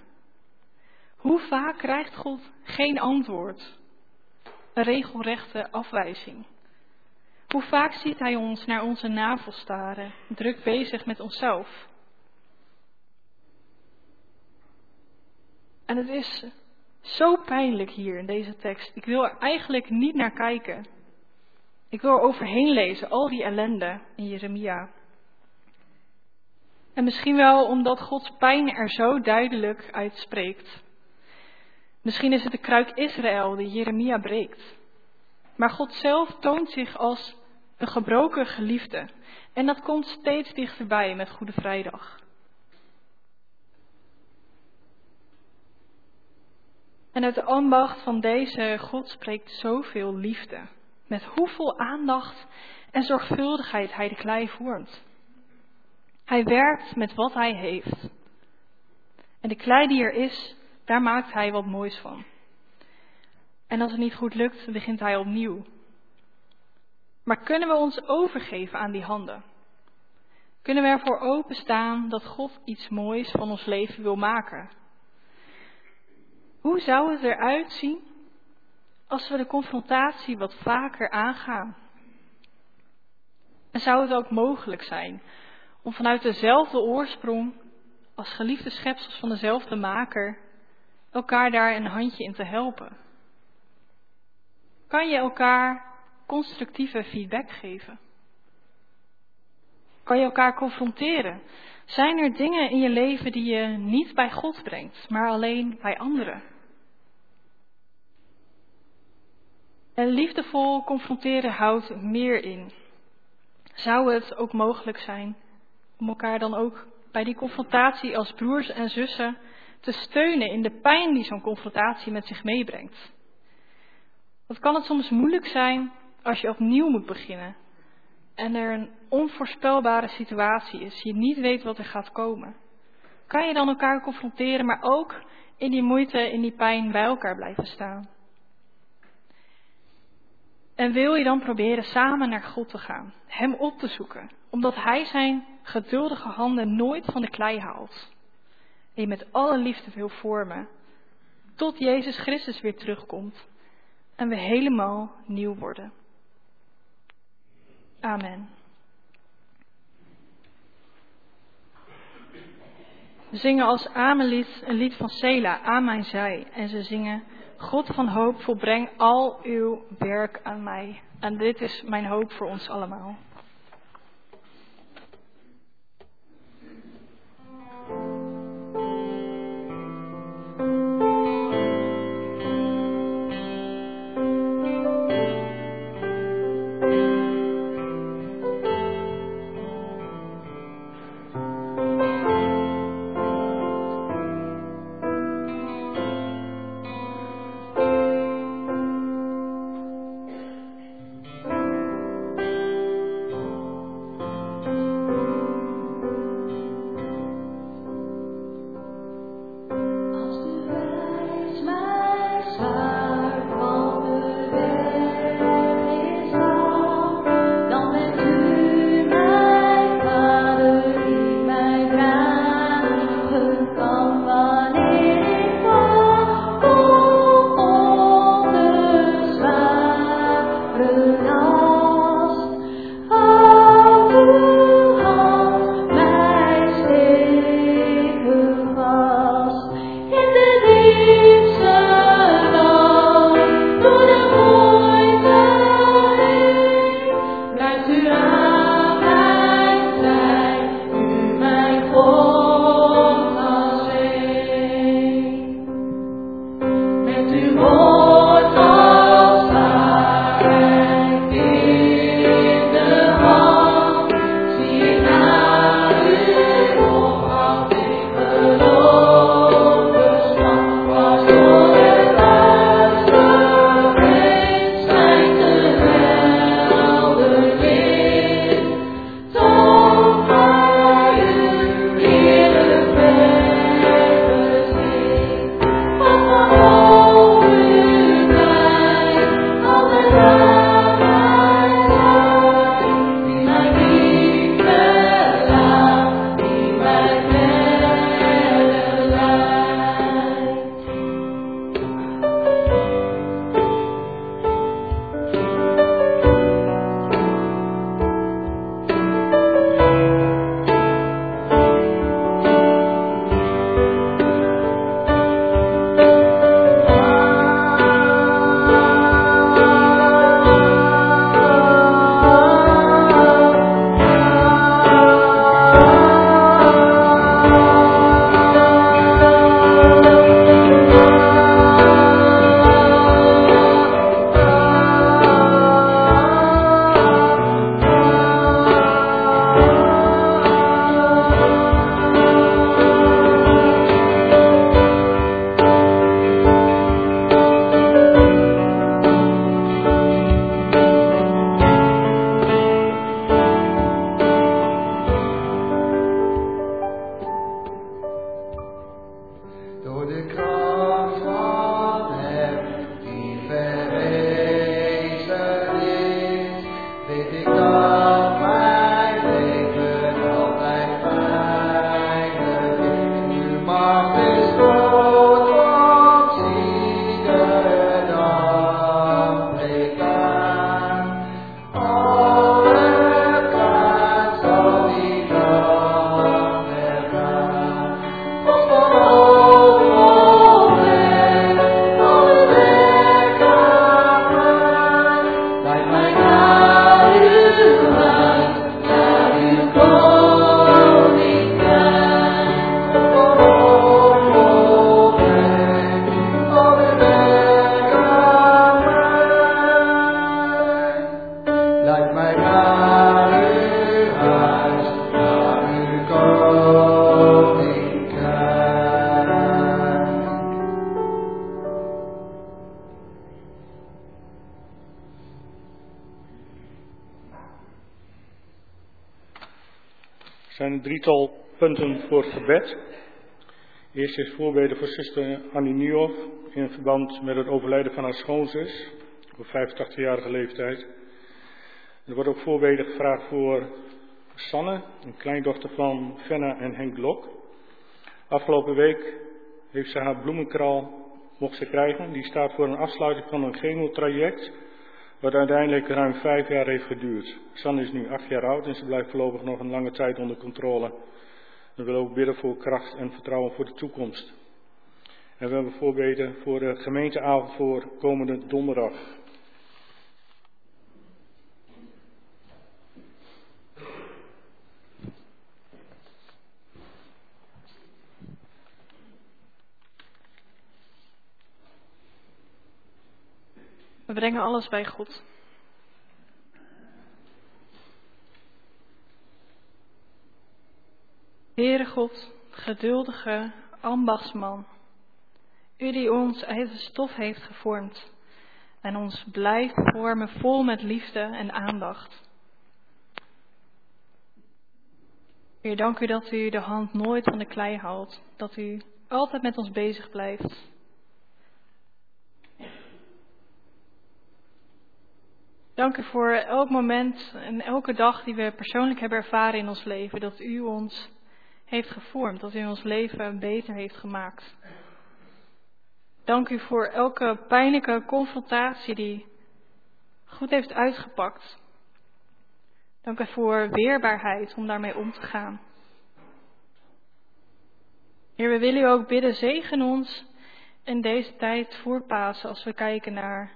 Speaker 3: Hoe vaak krijgt God geen antwoord? Een regelrechte afwijzing. Hoe vaak ziet Hij ons naar onze navel staren, druk bezig met onszelf? En het is zo pijnlijk hier in deze tekst. Ik wil er eigenlijk niet naar kijken. Ik wil er overheen lezen, al die ellende in Jeremia. En misschien wel omdat Gods pijn er zo duidelijk uitspreekt. Misschien is het de kruik Israël die Jeremia breekt. Maar God zelf toont zich als een gebroken geliefde. En dat komt steeds dichterbij met Goede Vrijdag. En uit de ambacht van deze God spreekt zoveel liefde. Met hoeveel aandacht en zorgvuldigheid hij de klei vormt. Hij werkt met wat hij heeft. En de klei die er is, daar maakt hij wat moois van. En als het niet goed lukt, begint hij opnieuw. Maar kunnen we ons overgeven aan die handen? Kunnen we ervoor openstaan dat God iets moois van ons leven wil maken? Hoe zou het eruit zien als we de confrontatie wat vaker aangaan? En zou het ook mogelijk zijn om vanuit dezelfde oorsprong, als geliefde schepsels van dezelfde maker, elkaar daar een handje in te helpen? Kan je elkaar constructieve feedback geven? Kan je elkaar confronteren? Zijn er dingen in je leven die je niet bij God brengt, maar alleen bij anderen? En liefdevol confronteren houdt meer in. Zou het ook mogelijk zijn om elkaar dan ook bij die confrontatie als broers en zussen te steunen in de pijn die zo'n confrontatie met zich meebrengt? Wat kan het soms moeilijk zijn als je opnieuw moet beginnen en er een onvoorspelbare situatie is, je niet weet wat er gaat komen? Kan je dan elkaar confronteren, maar ook in die moeite, in die pijn bij elkaar blijven staan? En wil je dan proberen samen naar God te gaan, Hem op te zoeken, omdat Hij zijn geduldige handen nooit van de klei haalt. En je met alle liefde wil vormen, tot Jezus Christus weer terugkomt en we helemaal nieuw worden. Amen. We zingen als Amelid een lied van Sela, aan mijn zij. En ze zingen, God van hoop, volbreng al uw werk aan mij. En dit is mijn hoop voor ons allemaal.
Speaker 2: Voor het gebed. Eerst is voorbeden voor zuster Annie Nieuwhoff in verband met het overlijden van haar schoonzus op 85-jarige leeftijd. Er wordt ook voorbeden gevraagd voor Sanne, een kleindochter van Fenna en Henk Lok. Afgelopen week heeft ze haar bloemenkraal mocht ze krijgen. Die staat voor een afsluiting van een chemotraject, wat uiteindelijk ruim vijf jaar heeft geduurd. Sanne is nu acht jaar oud en ze blijft voorlopig nog een lange tijd onder controle. We willen ook bidden voor kracht en vertrouwen voor de toekomst. En we hebben voorbeden voor de gemeenteavond voor komende donderdag.
Speaker 3: We brengen alles bij God. Heere God, geduldige ambachtsman, u die ons uit de stof heeft gevormd en ons blijft vormen vol met liefde en aandacht. Heer, dank u dat u de hand nooit van de klei haalt, dat u altijd met ons bezig blijft. Dank u voor elk moment en elke dag die we persoonlijk hebben ervaren in ons leven, dat u ons heeft gevormd, dat u ons leven beter heeft gemaakt. Dank u voor elke pijnlijke confrontatie die goed heeft uitgepakt. Dank u voor weerbaarheid om daarmee om te gaan. Heer, we willen u ook bidden, zegen ons in deze tijd voor Pasen als we kijken naar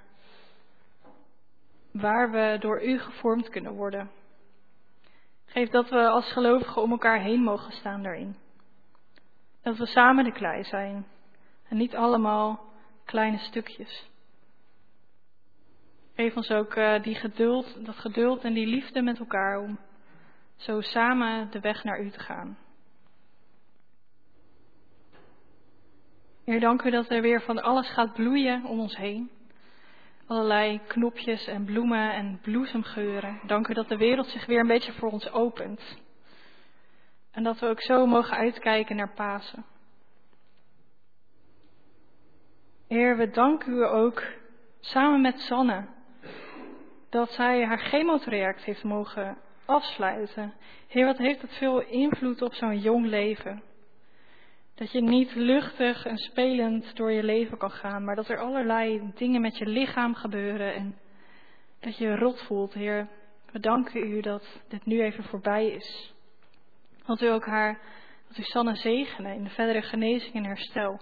Speaker 3: waar we door u gevormd kunnen worden. Geef dat we als gelovigen om elkaar heen mogen staan daarin. Dat we samen de klei zijn en niet allemaal kleine stukjes. Geef ons ook uh, die geduld, dat geduld en die liefde met elkaar om zo samen de weg naar u te gaan. Heer, dank u dat er weer van alles gaat bloeien om ons heen. Allerlei knopjes en bloemen en bloesemgeuren. Dank u dat de wereld zich weer een beetje voor ons opent. En dat we ook zo mogen uitkijken naar Pasen. Heer, we danken u ook samen met Sanne dat zij haar chemotraject heeft mogen afsluiten. Heer, wat heeft het veel invloed op zo'n jong leven. Dat je niet luchtig en spelend door je leven kan gaan, maar dat er allerlei dingen met je lichaam gebeuren en dat je rot voelt. Heer, we danken u dat dit nu even voorbij is. Dat u ook haar, dat u Sanne zegenen in de verdere genezing en herstel.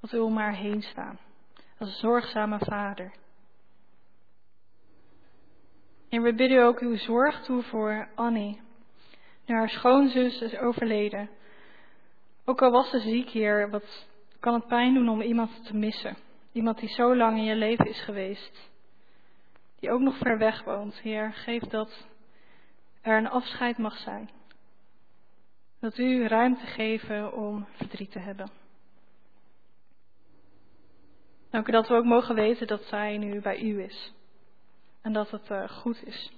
Speaker 3: Dat u om haar heen staan, als zorgzame vader. En we bidden ook uw zorg toe voor Annie. Nu haar schoonzus is overleden. Ook al was ze ziek, Heer, wat kan het pijn doen om iemand te missen? Iemand die zo lang in je leven is geweest. Die ook nog ver weg woont. Heer, geef dat er een afscheid mag zijn. Dat u ruimte geven om verdriet te hebben. Dank u dat we ook mogen weten dat zij nu bij u is. En dat het uh, goed is.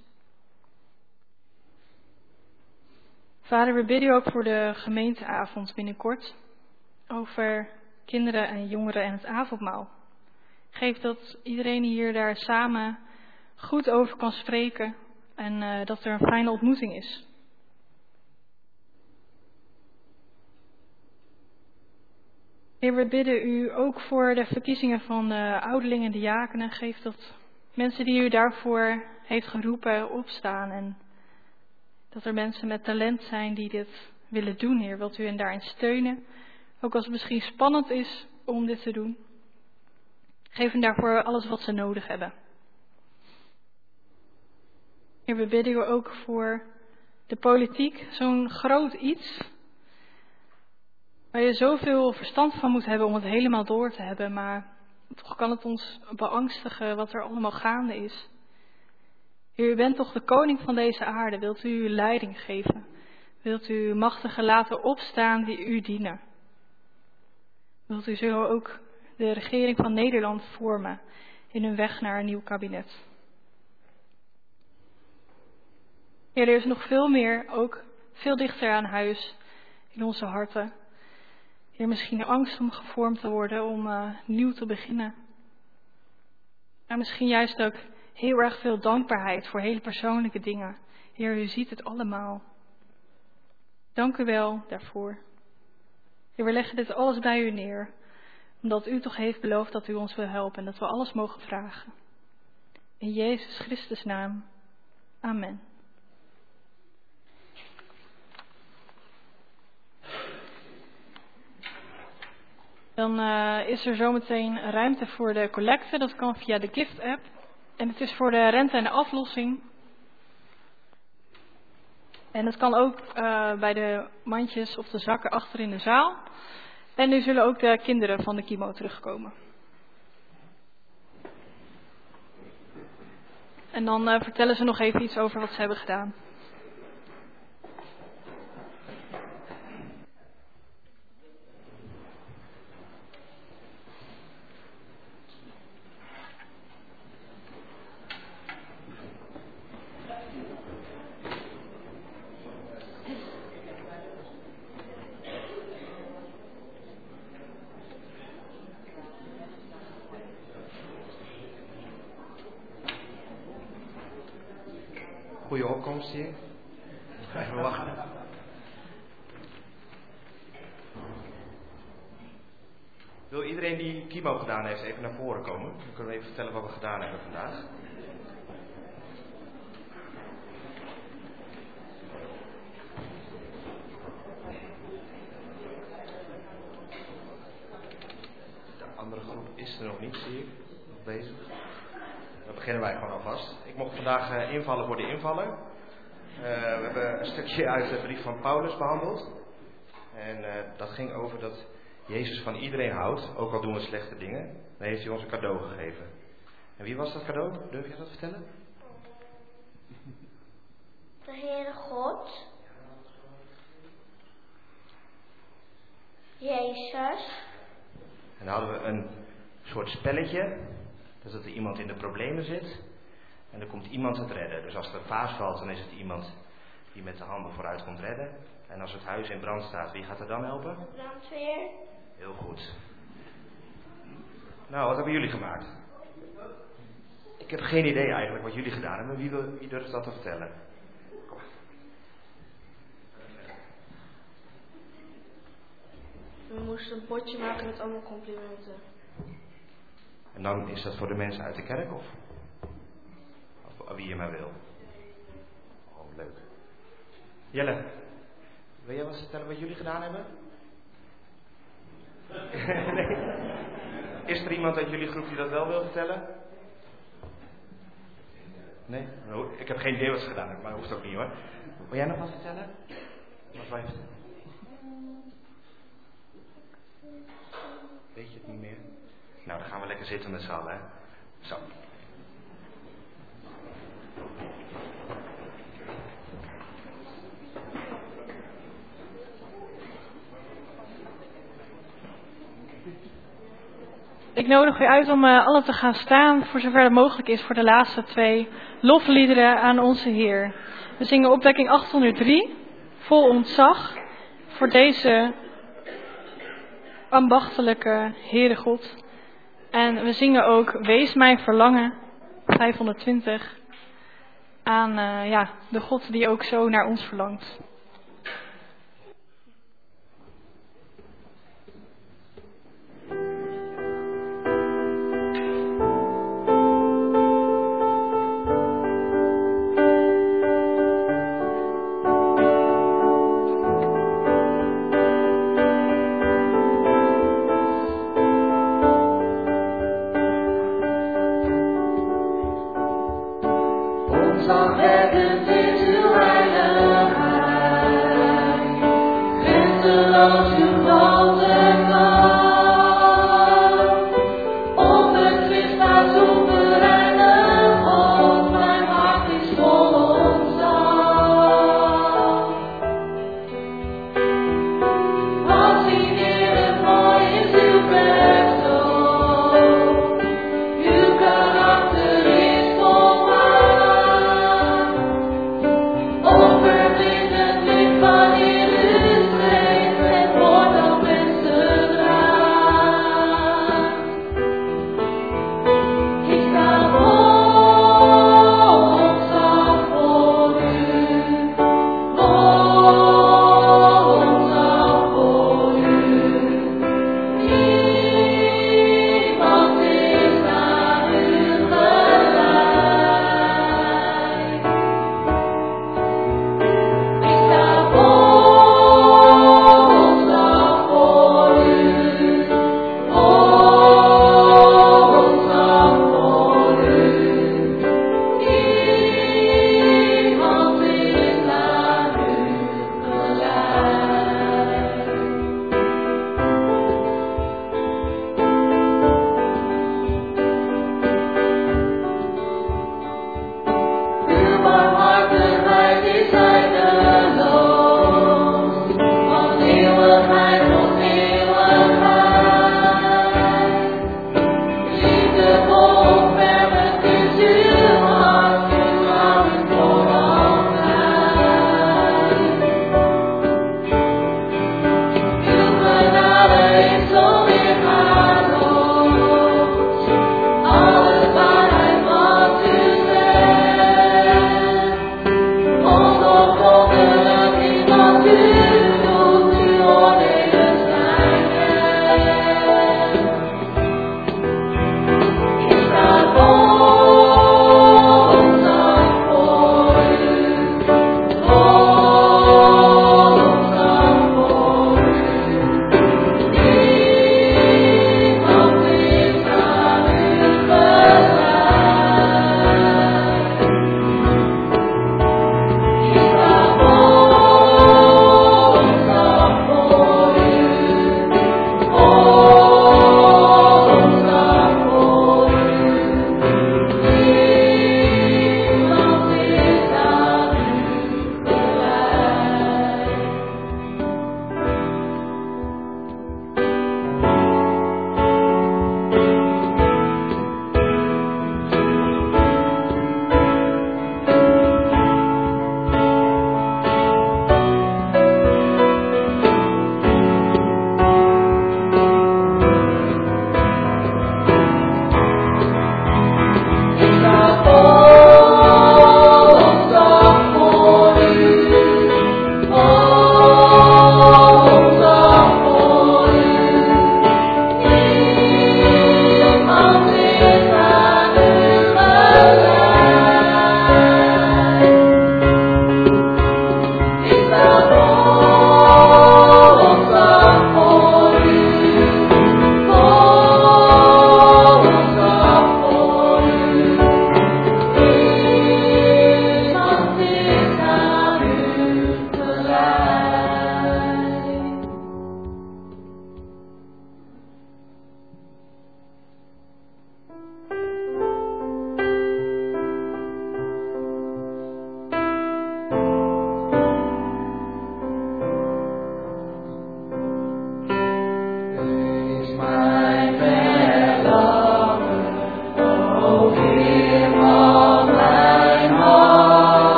Speaker 3: Vader, we bidden u ook voor de gemeenteavond binnenkort. Over kinderen en jongeren en het avondmaal. Geef dat iedereen hier daar samen goed over kan spreken. En uh, dat er een fijne ontmoeting is. Heer, we bidden u ook voor de verkiezingen van de ouderlingen en diakenen. Geef dat mensen die u daarvoor heeft geroepen opstaan. En dat er mensen met talent zijn die dit willen doen, Heer. Wilt u hen daarin steunen? Ook als het misschien spannend is om dit te doen. Geef hen daarvoor alles wat ze nodig hebben. Heer, we bidden u ook voor de politiek. Zo'n groot iets Waar je zoveel verstand van moet hebben om het helemaal door te hebben, maar toch kan het ons beangstigen wat er allemaal gaande is. U bent toch de koning van deze aarde. Wilt u leiding geven? Wilt u machtigen laten opstaan die u dienen? Wilt u zo ook de regering van Nederland vormen in hun weg naar een nieuw kabinet? Heer, er is nog veel meer, ook veel dichter aan huis in onze harten. Heer, misschien angst om gevormd te worden, om uh, nieuw te beginnen. En misschien juist ook heel erg veel dankbaarheid voor hele persoonlijke dingen. Heer, u ziet het allemaal. Dank u wel daarvoor. Heer, we leggen dit alles bij u neer, omdat u toch heeft beloofd dat u ons wil helpen en dat we alles mogen vragen. In Jezus Christus naam. Amen. Dan uh, is er zometeen ruimte voor de collecte. Dat kan via de Gift app. En het is voor de rente en de aflossing. En het kan ook uh, bij de mandjes of de zakken achter in de zaal. En nu zullen ook de kinderen van de kimo terugkomen. En dan uh, vertellen ze nog even iets over wat ze hebben gedaan.
Speaker 5: Goede opkomst hier. Even wachten. Wil iedereen die kimo gedaan heeft even naar voren komen? Dan kunnen even vertellen wat we gedaan hebben vandaag. De andere groep is er nog niet, zie ik. Nog bezig. Dan beginnen wij gewoon alvast. Ik mocht vandaag uh, invallen voor de invaller. Uh, we hebben een stukje uit de brief van Paulus behandeld. En uh, dat ging over dat Jezus van iedereen houdt, ook al doen we slechte dingen. Dan heeft hij ons een cadeau gegeven. En wie was dat cadeau? Durf je dat vertellen?
Speaker 6: De Heere God. Jezus.
Speaker 5: En dan hadden we een soort spelletje. Dus dat er iemand in de problemen zit. En er komt iemand het redden. Dus als er een vaas valt, dan is het iemand die met de handen vooruit komt redden. En als het huis in brand staat, wie gaat er dan helpen?
Speaker 6: De brandweer.
Speaker 5: Heel goed. Nou, wat hebben jullie gemaakt? Ik heb geen idee eigenlijk wat jullie gedaan hebben. Wie, wil, wie durft dat te vertellen? Kom.
Speaker 7: We moesten een potje maken met allemaal complimenten.
Speaker 5: En dan is dat voor de mensen uit de kerk of? Of wie je maar wil. Oh, leuk. Jelle, wil jij wat vertellen wat jullie gedaan hebben? nee. Is er iemand uit jullie groep die dat wel wil vertellen? Nee? Nou, ik heb geen idee wat ze gedaan hebben, maar dat hoeft ook niet hoor. Wil jij nog wat vertellen? Wat vertellen? Weet je het niet meer? Nou, dan gaan we lekker zitten met z'n allen, hè? Zo.
Speaker 3: Ik nodig u uit om uh, allen te gaan staan, voor zover het mogelijk is, voor de laatste twee lofliederen aan onze Heer. We zingen opwekking 803, vol ontzag, voor deze ambachtelijke Heere God. En we zingen ook Wees mijn verlangen, 520, aan uh, ja, de God die ook zo naar ons verlangt.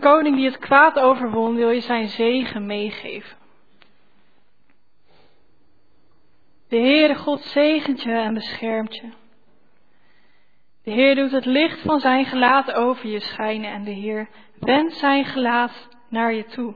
Speaker 3: Koning die het kwaad overwon, wil je zijn zegen meegeven. De Heere God zegent je en beschermt je. De Heer doet het licht van zijn gelaat over je schijnen en de Heer wendt zijn gelaat naar je toe.